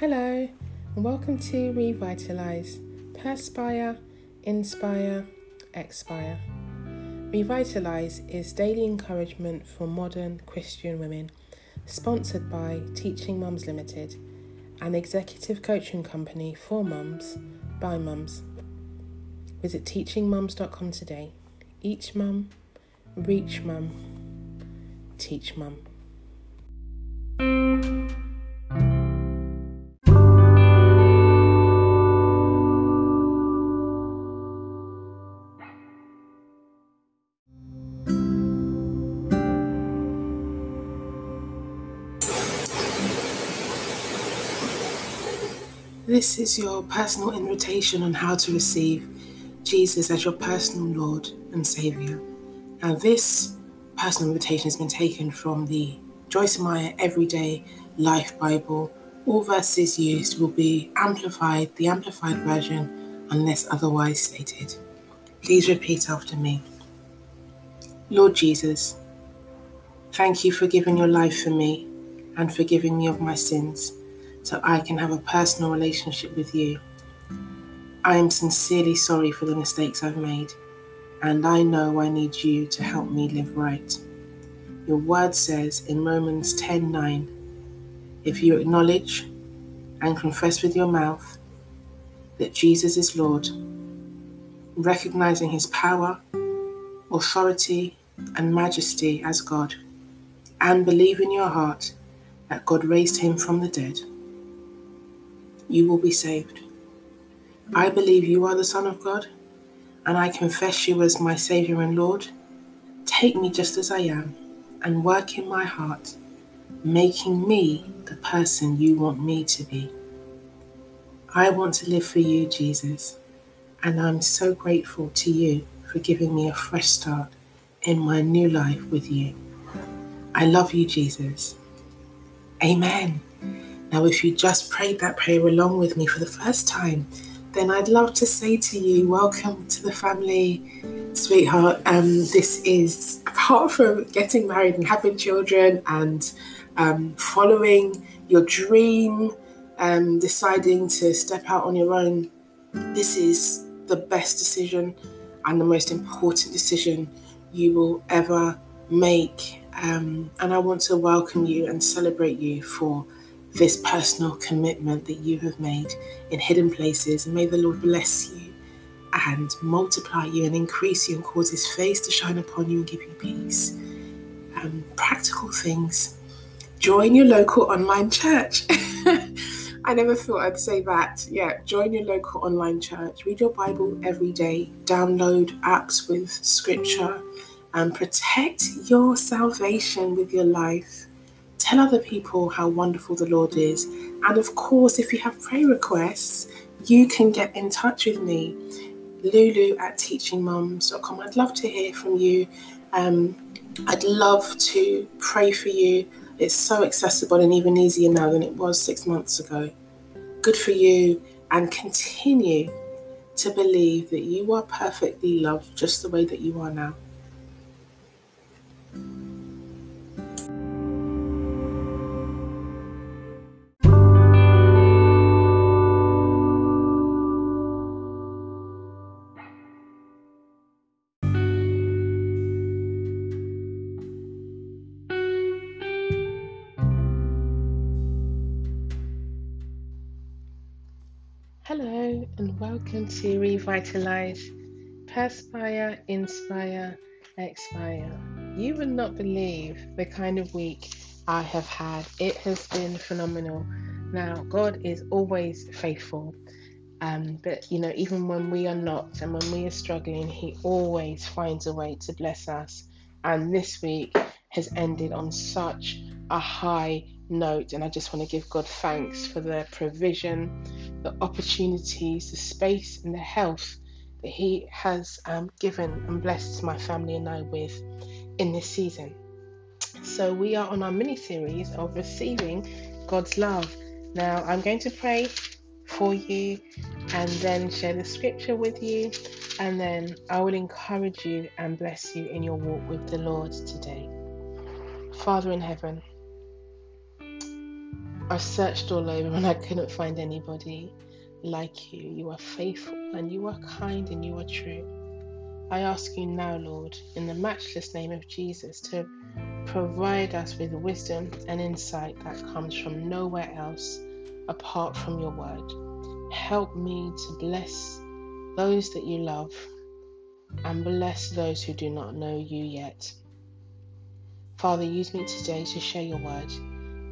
Hello, and welcome to Revitalize, Perspire, Inspire, Expire. Revitalize is daily encouragement for modern Christian women, sponsored by Teaching Mums Limited, an executive coaching company for mums by mums. Visit teachingmums.com today. Each mum, reach mum, teach mum. This is your personal invitation on how to receive Jesus as your personal Lord and Saviour. Now, this personal invitation has been taken from the Joyce Meyer Everyday Life Bible. All verses used will be amplified, the amplified version, unless otherwise stated. Please repeat after me. Lord Jesus, thank you for giving your life for me and forgiving me of my sins so I can have a personal relationship with you. I am sincerely sorry for the mistakes I've made, and I know I need you to help me live right. Your word says in Romans 10:9, if you acknowledge and confess with your mouth that Jesus is Lord, recognizing his power, authority, and majesty as God, and believe in your heart that God raised him from the dead, you will be saved. I believe you are the Son of God, and I confess you as my Saviour and Lord. Take me just as I am and work in my heart, making me the person you want me to be. I want to live for you, Jesus, and I'm so grateful to you for giving me a fresh start in my new life with you. I love you, Jesus. Amen. Now, if you just prayed that prayer along with me for the first time, then I'd love to say to you, welcome to the family, sweetheart. Um, this is apart from getting married and having children and um, following your dream, um, deciding to step out on your own, this is the best decision and the most important decision you will ever make. Um, and I want to welcome you and celebrate you for this personal commitment that you have made in hidden places. And may the Lord bless you and multiply you and increase you and cause his face to shine upon you and give you peace. Um, practical things. Join your local online church. I never thought I'd say that. Yeah, join your local online church. Read your Bible every day. Download apps with scripture and protect your salvation with your life. Tell other people how wonderful the Lord is. And of course, if you have prayer requests, you can get in touch with me, lulu at teachingmums.com. I'd love to hear from you. Um, I'd love to pray for you. It's so accessible and even easier now than it was six months ago. Good for you, and continue to believe that you are perfectly loved just the way that you are now. And welcome to Revitalize, Perspire, Inspire, Expire. You would not believe the kind of week I have had. It has been phenomenal. Now, God is always faithful, um, but you know, even when we are not and when we are struggling, He always finds a way to bless us. And this week has ended on such a high note, and I just want to give God thanks for the provision the opportunities, the space, and the health that He has um, given and blessed my family and I with in this season. So, we are on our mini series of receiving God's love. Now, I'm going to pray for you and then share the scripture with you, and then I will encourage you and bless you in your walk with the Lord today. Father in heaven, I've searched all over and I couldn't find anybody like you. You are faithful and you are kind and you are true. I ask you now, Lord, in the matchless name of Jesus, to provide us with wisdom and insight that comes from nowhere else apart from your word. Help me to bless those that you love and bless those who do not know you yet. Father, use me today to share your word.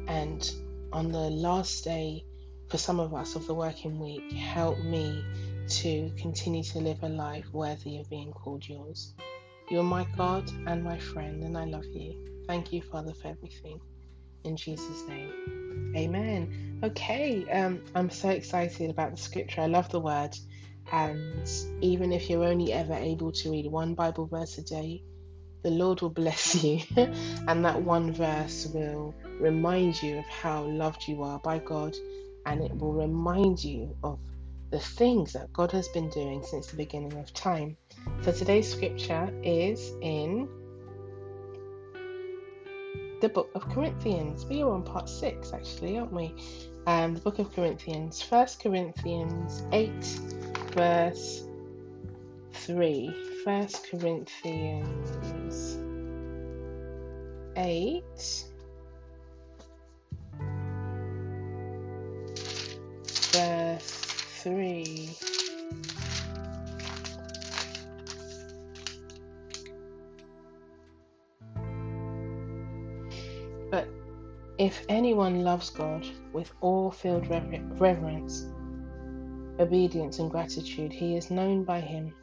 And on the last day, for some of us, of the working week, help me to continue to live a life worthy of being called yours. You're my God and my friend, and I love you. Thank you, Father, for everything. In Jesus' name. Amen. Okay, um, I'm so excited about the scripture. I love the word. And even if you're only ever able to read one Bible verse a day, the Lord will bless you. and that one verse will remind you of how loved you are by God. And it will remind you of the things that God has been doing since the beginning of time. So today's scripture is in the book of Corinthians. We are on part six, actually, aren't we? Um, the book of Corinthians, First Corinthians 8, verse 3. First Corinthians 8. Verse 3. But if anyone loves God with all filled reverence, obedience, and gratitude, he is known by him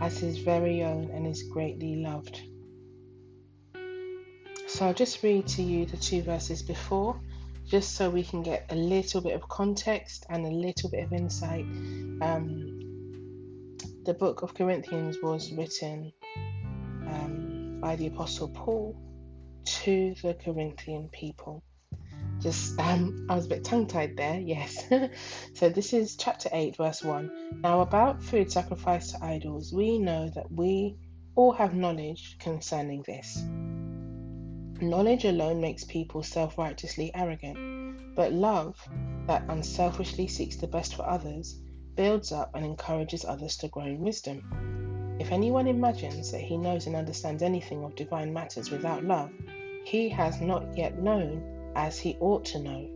as his very own and is greatly loved. So I'll just read to you the two verses before, just so we can get a little bit of context and a little bit of insight. Um, the book of Corinthians was written um, by the Apostle Paul to the Corinthian people just um, I was a bit tongue tied there, yes. so this is chapter 8, verse 1. Now, about food sacrificed to idols, we know that we all have knowledge concerning this. Knowledge alone makes people self righteously arrogant, but love that unselfishly seeks the best for others builds up and encourages others to grow in wisdom. If anyone imagines that he knows and understands anything of divine matters without love, he has not yet known as he ought to know.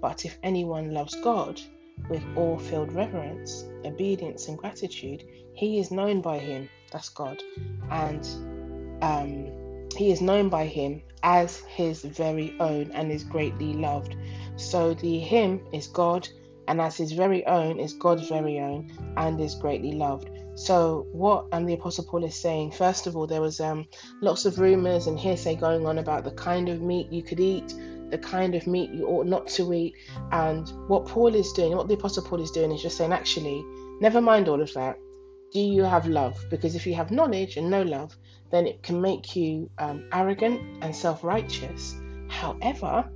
But if anyone loves God with all filled reverence, obedience, and gratitude, he is known by him, that's God, and um, he is known by him as his very own and is greatly loved. So the him is God, and as his very own is God's very own and is greatly loved. So what and the Apostle Paul is saying, first of all, there was um, lots of rumors and hearsay going on about the kind of meat you could eat, the kind of meat you ought not to eat. And what Paul is doing, what the Apostle Paul is doing, is just saying, actually, never mind all of that. Do you have love? Because if you have knowledge and no love, then it can make you um, arrogant and self righteous. However,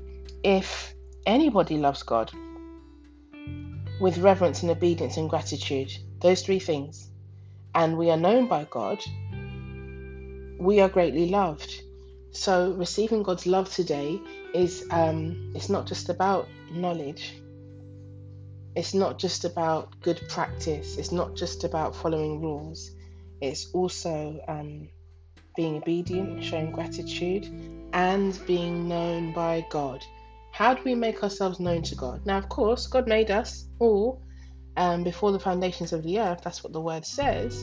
if anybody loves God with reverence and obedience and gratitude, those three things, and we are known by God, we are greatly loved. So receiving God's love today is um, it's not just about knowledge. It's not just about good practice. It's not just about following rules. It's also um, being obedient, showing gratitude, and being known by God. How do we make ourselves known to God? Now, of course, God made us all um, before the foundations of the earth. That's what the word says.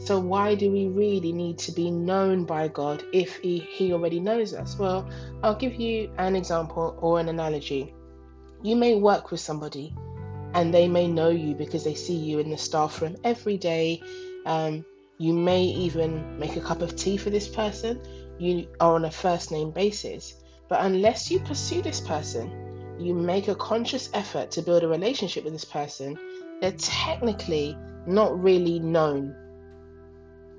So, why do we really need to be known by God if He, he already knows us? Well, I'll give you an example or an analogy. You may work with somebody and they may know you because they see you in the staff room every day. Um, you may even make a cup of tea for this person. You are on a first name basis. But unless you pursue this person, you make a conscious effort to build a relationship with this person, they're technically not really known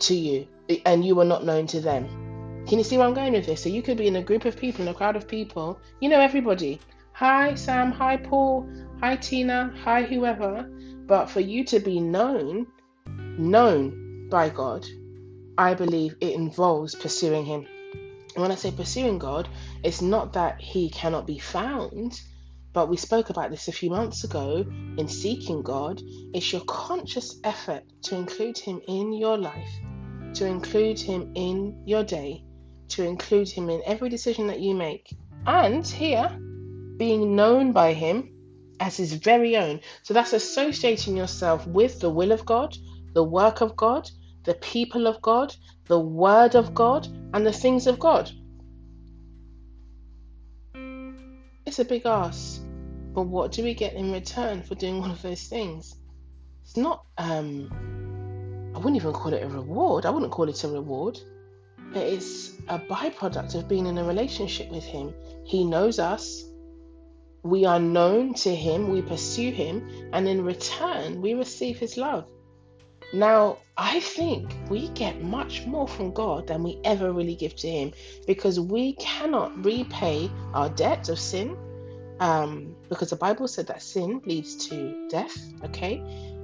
to you and you are not known to them. Can you see where I'm going with this? So you could be in a group of people, in a crowd of people, you know everybody. Hi Sam, hi Paul, hi Tina, hi whoever. But for you to be known, known by God, I believe it involves pursuing Him. And when I say pursuing God, it's not that He cannot be found, but we spoke about this a few months ago in seeking God. It's your conscious effort to include Him in your life, to include Him in your day, to include Him in every decision that you make. And here, being known by Him as His very own. So that's associating yourself with the will of God, the work of God, the people of God, the Word of God, and the things of God. It's a big ask, but what do we get in return for doing all of those things? It's not, um, I wouldn't even call it a reward. I wouldn't call it a reward. But it's a byproduct of being in a relationship with Him. He knows us, we are known to Him, we pursue Him, and in return, we receive His love. Now, I think we get much more from God than we ever really give to Him because we cannot repay our debt of sin. Um, because the Bible said that sin leads to death, okay?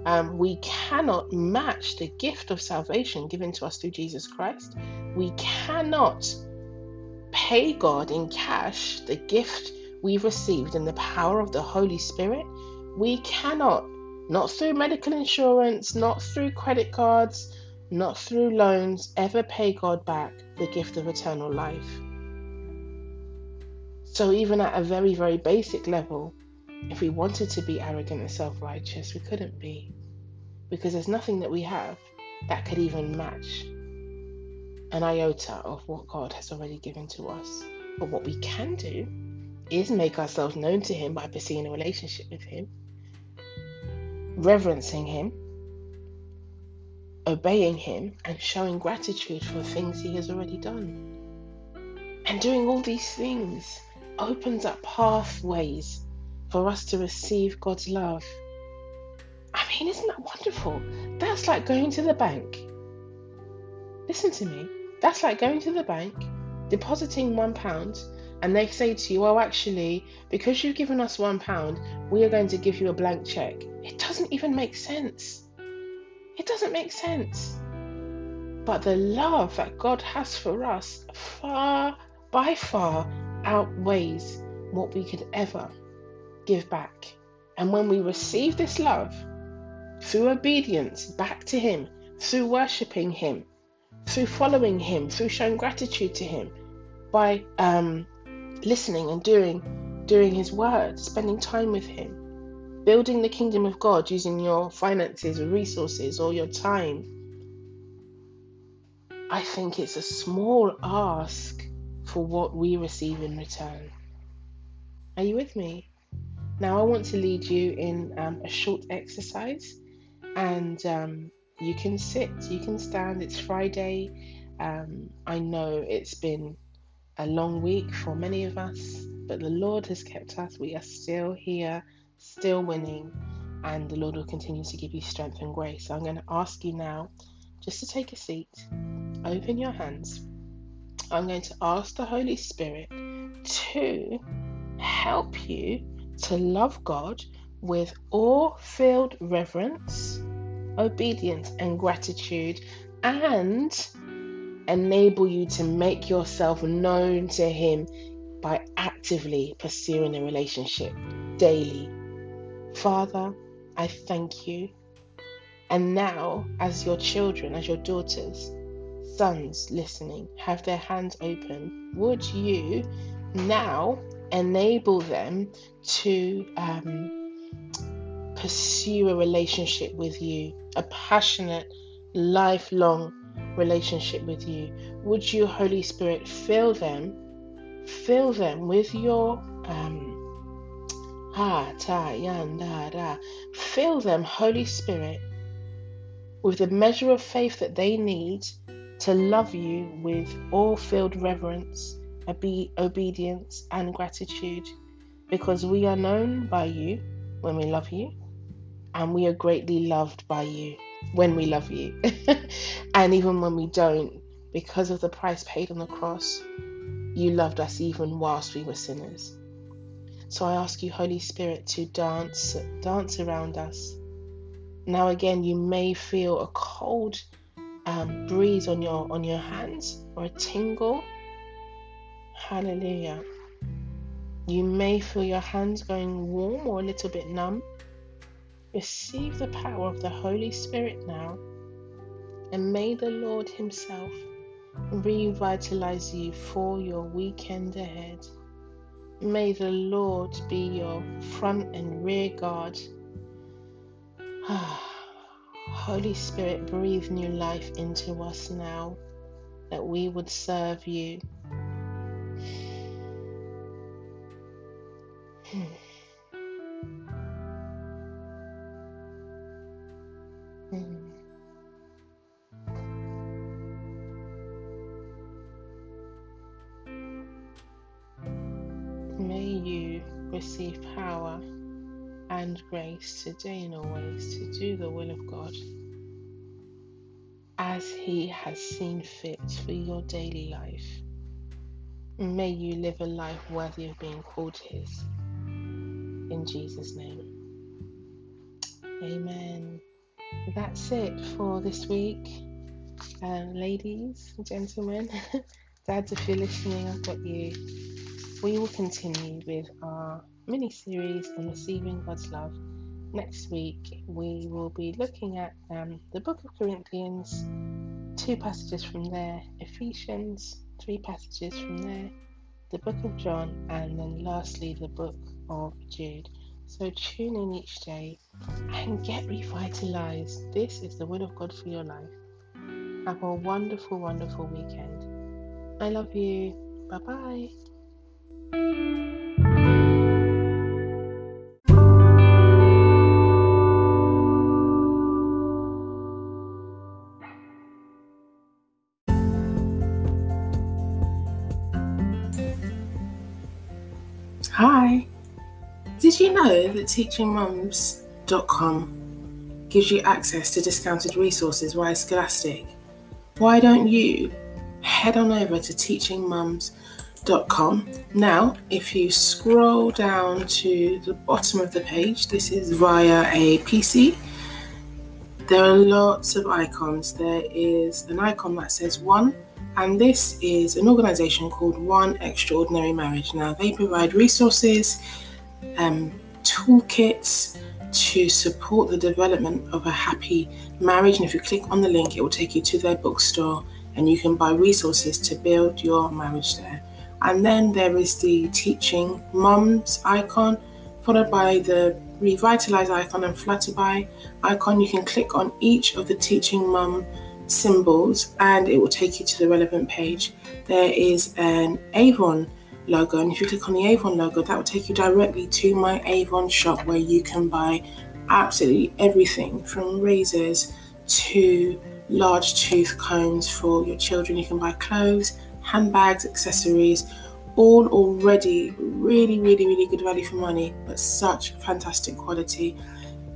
Um, we cannot match the gift of salvation given to us through Jesus Christ. We cannot pay God in cash the gift we've received in the power of the Holy Spirit. We cannot not through medical insurance, not through credit cards, not through loans, ever pay God back the gift of eternal life. So, even at a very, very basic level, if we wanted to be arrogant and self righteous, we couldn't be. Because there's nothing that we have that could even match an iota of what God has already given to us. But what we can do is make ourselves known to Him by pursuing a relationship with Him reverencing Him, obeying Him, and showing gratitude for things He has already done. And doing all these things opens up pathways for us to receive God's love. I mean, isn't that wonderful? That's like going to the bank. Listen to me. That's like going to the bank, depositing one pound, and they say to you, "Oh, actually, because you've given us one pound, we are going to give you a blank check." It doesn't even make sense. It doesn't make sense. But the love that God has for us far, by far, outweighs what we could ever give back. And when we receive this love through obedience back to Him, through worshipping Him, through following Him, through showing gratitude to Him, by um, listening and doing doing his word, spending time with him, building the kingdom of God using your finances or resources or your time. I think it's a small ask for what we receive in return. Are you with me? Now, I want to lead you in um, a short exercise, and um, you can sit, you can stand. It's Friday. Um, I know it's been a long week for many of us, but the Lord has kept us. We are still here, still winning, and the Lord will continue to give you strength and grace. So I'm going to ask you now just to take a seat, open your hands. I'm going to ask the Holy Spirit to help you to love God with awe filled reverence, obedience, and gratitude, and enable you to make yourself known to Him by actively pursuing a relationship daily. Father, I thank you. And now, as your children, as your daughters, sons listening, have their hands open, would you now enable them to um, pursue a relationship with you, a passionate, lifelong relationship with you. Would you, Holy Spirit, fill them, fill them with your um ha ta yan da da. Fill them, Holy Spirit, with the measure of faith that they need to love you with all-filled reverence, obe- obedience, and gratitude, because we are known by you when we love you, and we are greatly loved by you when we love you. and even when we don't, because of the price paid on the cross, you loved us even whilst we were sinners. So I ask you, Holy Spirit, to dance, dance around us. Now again, you may feel a cold um, breeze on your on your hands or a tingle. Hallelujah. You may feel your hands going warm or a little bit numb. Receive the power of the Holy Spirit now, and may the Lord Himself revitalize you for your weekend ahead. May the Lord be your front and rear guard. Holy Spirit, breathe new life into us now that we would serve you. Hmm. Power and grace today and always to do the will of God as He has seen fit for your daily life. May you live a life worthy of being called His. In Jesus' name. Amen. That's it for this week. Um, ladies, and gentlemen, dads, if you're listening, I've got you. We will continue with our mini series on receiving God's love. Next week, we will be looking at um, the book of Corinthians, two passages from there, Ephesians, three passages from there, the book of John, and then lastly, the book of Jude. So tune in each day and get revitalized. This is the will of God for your life. Have a wonderful, wonderful weekend. I love you. Bye bye. Did you know that teachingmums.com gives you access to discounted resources via Scholastic? Why don't you head on over to teachingmums.com? Now, if you scroll down to the bottom of the page, this is via a PC. There are lots of icons. There is an icon that says one and this is an organization called One Extraordinary Marriage. Now, they provide resources, um, toolkits to support the development of a happy marriage. And if you click on the link, it will take you to their bookstore and you can buy resources to build your marriage there. And then there is the Teaching Mums icon, followed by the Revitalize icon and Flutterby icon. You can click on each of the Teaching Mum symbols and it will take you to the relevant page. There is an Avon logo, and if you click on the Avon logo, that will take you directly to my Avon shop where you can buy absolutely everything from razors to large tooth combs for your children. You can buy clothes, handbags, accessories, all already really, really, really good value for money, but such fantastic quality.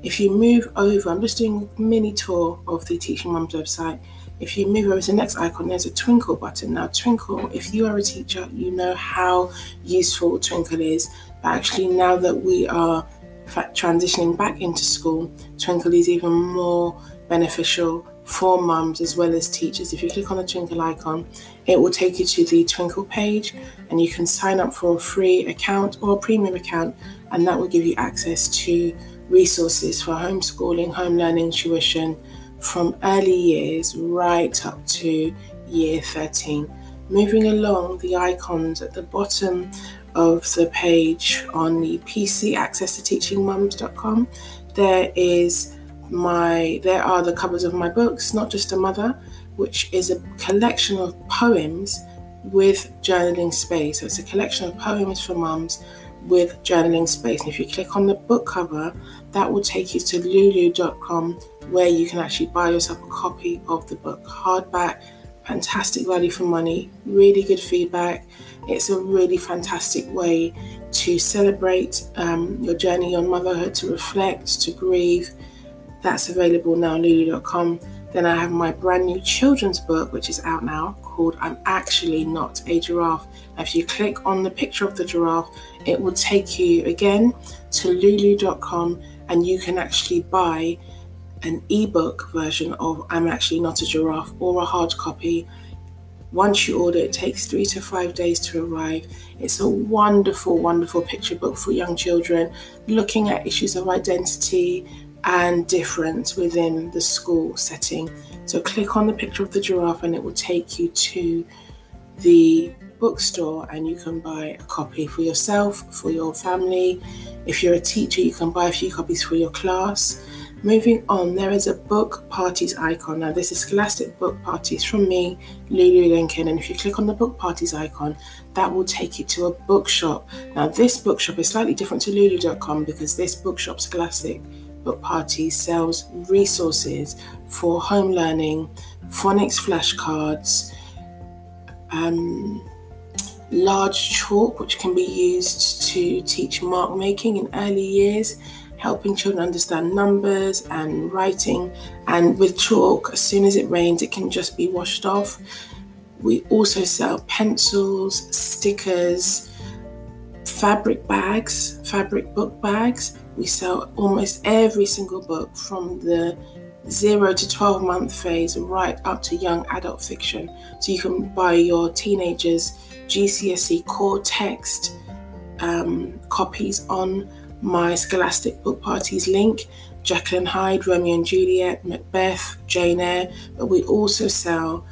If you move over, I'm just doing a mini tour of the Teaching Mums website. If you move over to the next icon, there's a Twinkl button. Now, Twinkl, if you are a teacher, you know how useful Twinkl is. But actually, now that we are transitioning back into school, Twinkl is even more beneficial for mums as well as teachers. If you click on the Twinkl icon, it will take you to the Twinkl page and you can sign up for a free account or a premium account, and that will give you access to resources for homeschooling, home learning, tuition from early years right up to year 13. Moving along the icons at the bottom of the page on the PC access to teachingmums.com, there is my there are the covers of my books, not just a mother, which is a collection of poems with journaling space. So it's a collection of poems for mums with journaling space. And if you click on the book cover, that will take you to lulu.com where you can actually buy yourself a copy of the book hardback. Fantastic value for money, really good feedback. It's a really fantastic way to celebrate um, your journey on motherhood, to reflect, to grieve. That's available now, on lulu.com. Then I have my brand new children's book, which is out now, called I'm Actually Not a Giraffe. If you click on the picture of the giraffe, it will take you again to lulu.com and you can actually buy an ebook version of I'm Actually Not a Giraffe or a hard copy. Once you order, it takes three to five days to arrive. It's a wonderful, wonderful picture book for young children looking at issues of identity and difference within the school setting. So click on the picture of the giraffe and it will take you to the bookstore and you can buy a copy for yourself, for your family. If you're a teacher, you can buy a few copies for your class. Moving on, there is a book parties icon. Now, this is Scholastic Book Parties from me, Lulu Lincoln. And if you click on the book parties icon, that will take you to a bookshop. Now, this bookshop is slightly different to lulu.com because this bookshop, Scholastic Book Parties, sells resources for home learning, phonics flashcards, um, large chalk, which can be used to teach mark making in early years helping children understand numbers and writing. And with chalk, as soon as it rains, it can just be washed off. We also sell pencils, stickers, fabric bags, fabric book bags. We sell almost every single book from the zero to 12 month phase right up to young adult fiction. So you can buy your teenagers GCSE core text um, copies on my Scholastic Book Parties link, Jekyll and Hyde, Romeo and Juliet, Macbeth, Jane Eyre, but we also sell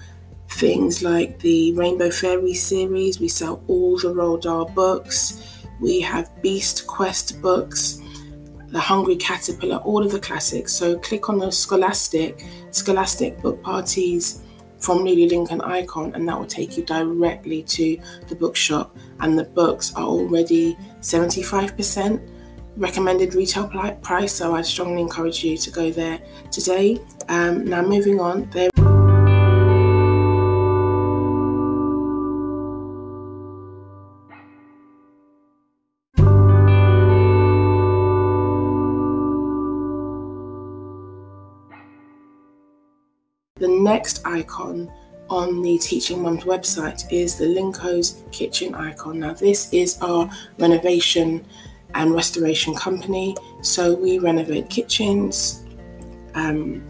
things like the Rainbow Fairy series, we sell all the Roald Dahl books, we have Beast Quest books, The Hungry Caterpillar, all of the classics. So click on the Scholastic, Scholastic Book Parties from Lulu Lincoln icon, and that will take you directly to the bookshop. And the books are already 75% recommended retail price, so I'd strongly encourage you to go there today. Um, now, moving on, there. The next icon on the Teaching Mums website is the Linko's Kitchen icon. Now, this is our renovation and restoration company. So we renovate kitchens, um,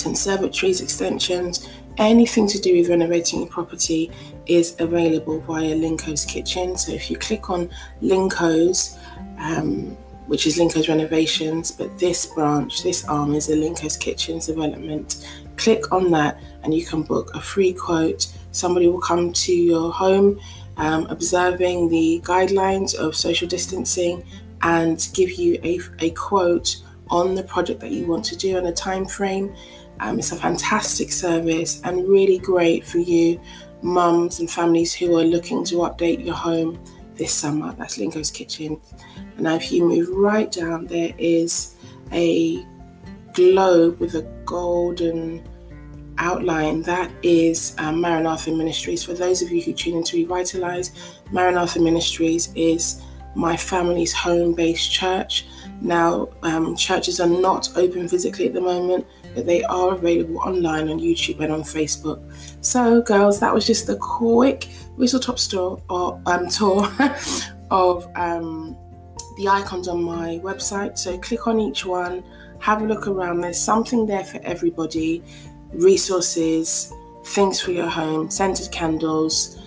conservatories, extensions, anything to do with renovating your property is available via Linko's Kitchen. So if you click on Linko's, um, which is Linko's Renovations, but this branch, this arm is the Linko's Kitchens development. Click on that and you can book a free quote. Somebody will come to your home um, observing the guidelines of social distancing and give you a, a quote on the project that you want to do and a time frame. Um, it's a fantastic service and really great for you, mums and families who are looking to update your home this summer. That's Linko's Kitchen. And now, if you move right down, there is a globe with a golden outline, that is um, Maranatha Ministries. For those of you who tune in to Revitalize, Maranatha Ministries is my family's home based church. Now, um, churches are not open physically at the moment, but they are available online on YouTube and on Facebook. So, girls, that was just a quick whistle top store or um, tour of um, the icons on my website. So, click on each one, have a look around. There's something there for everybody resources, things for your home, scented candles,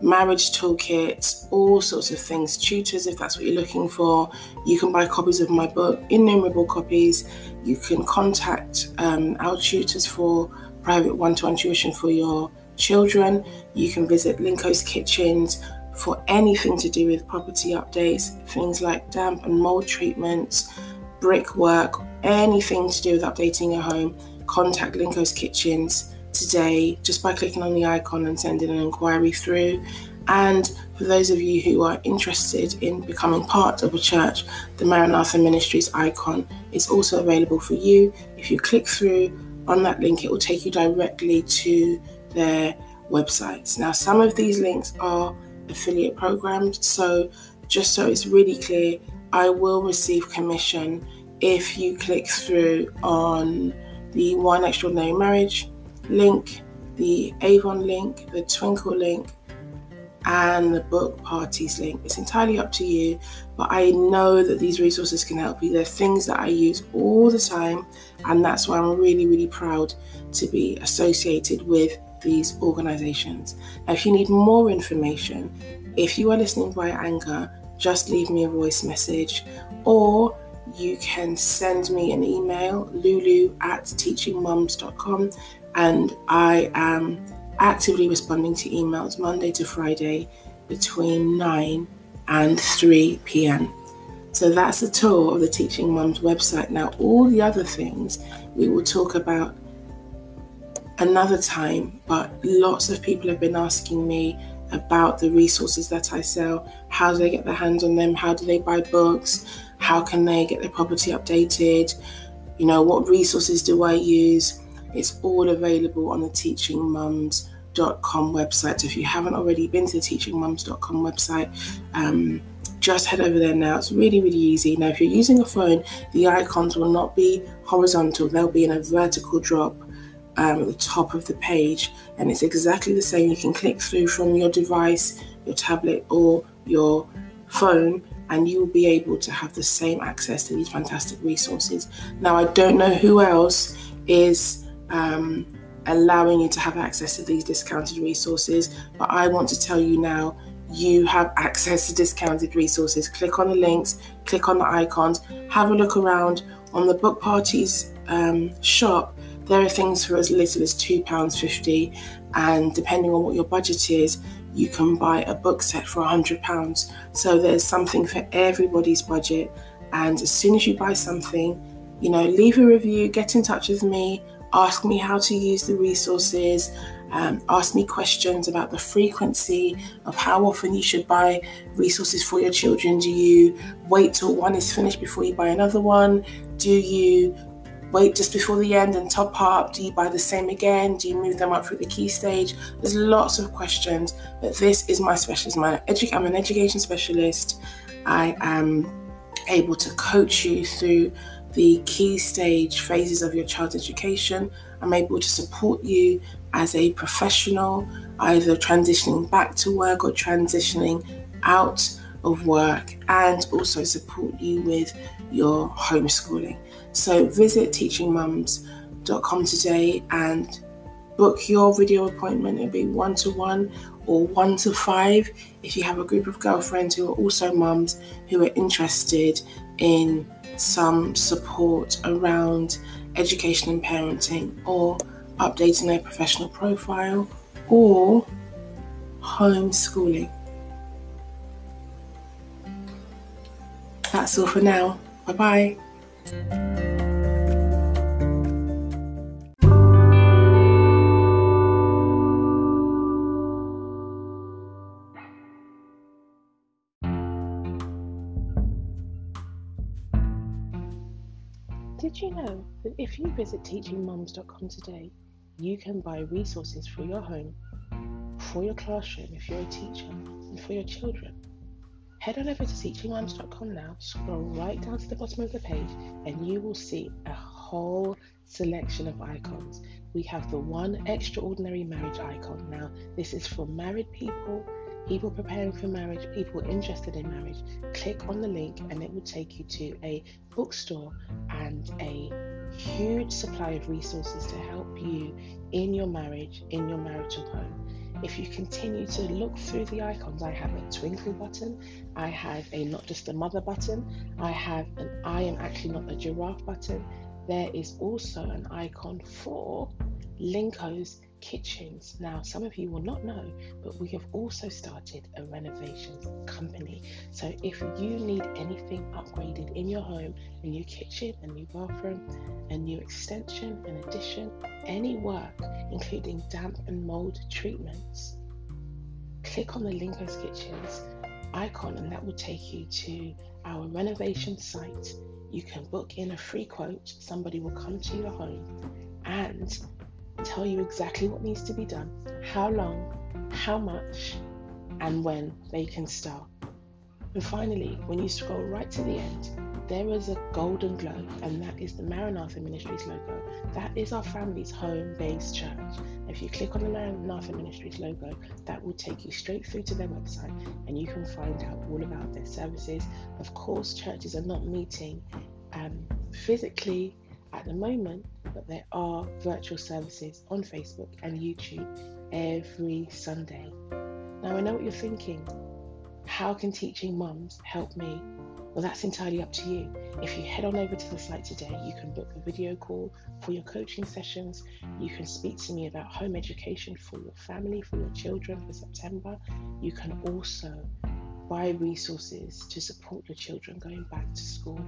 marriage toolkits, all sorts of things, tutors if that's what you're looking for. You can buy copies of my book, innumerable copies. You can contact um, our tutors for private one to one tuition for your children. You can visit Linko's Kitchens for anything to do with property updates, things like damp and mold treatments, brickwork, anything to do with updating your home contact Linko's Kitchens today just by clicking on the icon and sending an inquiry through. And for those of you who are interested in becoming part of a church, the Maranatha Ministries icon is also available for you. If you click through on that link, it will take you directly to their websites. Now, some of these links are affiliate programs, so just so it's really clear, I will receive commission if you click through on the One Extraordinary Marriage link, the Avon link, the Twinkl link, and the book parties link. It's entirely up to you, but I know that these resources can help you. They're things that I use all the time, and that's why I'm really, really proud to be associated with these organizations. Now, if you need more information, if you are listening via Anchor, just leave me a voice message or you can send me an email, lulu at teachingmums.com, and I am actively responding to emails Monday to Friday between 9 and 3 p.m. So that's a tour of the Teaching Mums website. Now, all the other things we will talk about another time, but lots of people have been asking me about the resources that I sell. How do they get their hands on them? How do they buy books? How can they get their property updated? You know, what resources do I use? It's all available on the teachingmums.com website. So if you haven't already been to the teachingmums.com website, um, just head over there now. It's really, really easy. Now, if you're using a phone, the icons will not be horizontal, they'll be in a vertical drop um, at the top of the page, and it's exactly the same. You can click through from your device, your tablet, or your phone, and you will be able to have the same access to these fantastic resources. Now, I don't know who else is um, allowing you to have access to these discounted resources, but I want to tell you now you have access to discounted resources. Click on the links, click on the icons, have a look around on the book parties um, shop. There are things for as little as £2.50, and depending on what your budget is, you can buy a book set for £100. So there's something for everybody's budget. And as soon as you buy something, you know, leave a review, get in touch with me, ask me how to use the resources, um, ask me questions about the frequency of how often you should buy resources for your children. Do you wait till one is finished before you buy another one? Do you wait just before the end and top up? Do you buy the same again? Do you move them up through the key stage? There's lots of questions, but this is my specialism. I'm an education specialist. I am able to coach you through the key stage phases of your child's education. I'm able to support you as a professional, either transitioning back to work or transitioning out of work, and also support you with your homeschooling. So visit teachingmums.com today and book your video appointment. It'll be one to one or one to five if you have a group of girlfriends who are also mums who are interested in some support around education and parenting or updating their professional profile or homeschooling. That's all for now. Bye bye. You know that if you visit teachingmums.com today, you can buy resources for your home, for your classroom if you're a teacher, and for your children? Head on over to teachingmums.com now, scroll right down to the bottom of the page, and you will see a whole selection of icons. We have the one extraordinary marriage icon. Now, this is for married people people preparing for marriage, people interested in marriage, click on the link and it will take you to a bookstore and a huge supply of resources to help you in your marriage, in your marital home. If you continue to look through the icons, I have a Twinkl button, I have a not just a mother button, I have an I am actually not a giraffe button. There is also an icon for Linko's kitchens. Now, some of you will not know, but we have also started a renovations company. So, if you need anything upgraded in your home, a new kitchen, a new bathroom, a new extension, an addition, any work, including damp and mold treatments, click on the Linko's Kitchens icon and that will take you to our renovation site. You can book in a free quote, somebody will come to your home and tell you exactly what needs to be done, how long, how much, and when they can start. And finally, when you scroll right to the end, there is a golden glow, and that is the Maranatha Ministries logo. That is our family's home based church. If you click on the Maranatha Ministries logo, that will take you straight through to their website and you can find out all about their services. Of course, churches are not meeting um, physically at the moment, but there are virtual services on Facebook and YouTube every Sunday. Now, I know what you're thinking. How can teaching mums help me? Well, that's entirely up to you. If you head on over to the site today, you can book a video call for your coaching sessions. You can speak to me about home education for your family, for your children for September. You can also buy resources to support your children going back to school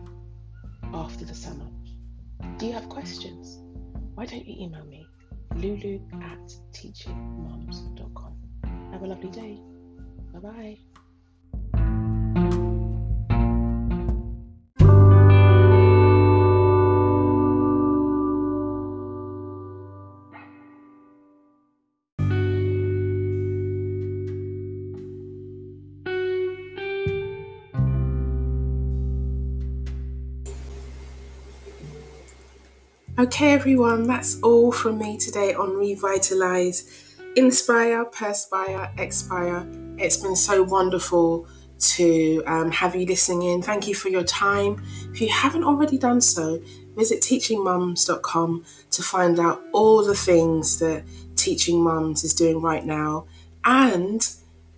after the summer. Do you have questions? Why don't you email me, lulu at teachingmums.com. Have a lovely day. Bye bye. Okay, everyone, that's all from me today on Revitalize, Inspire, Perspire, Expire. It's been so wonderful to um, have you listening in. Thank you for your time. If you haven't already done so, visit teachingmums.com to find out all the things that Teaching Mums is doing right now and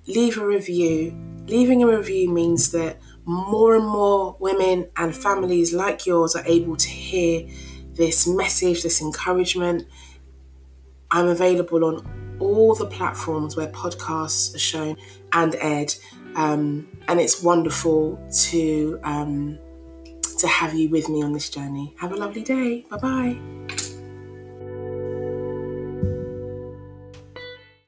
leave a review. Leaving a review means that more and more women and families like yours are able to hear this message, this encouragement. I'm available on all the platforms where podcasts are shown and aired, um, and it's wonderful to um, to have you with me on this journey. Have a lovely day. Bye bye.